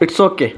It's okay.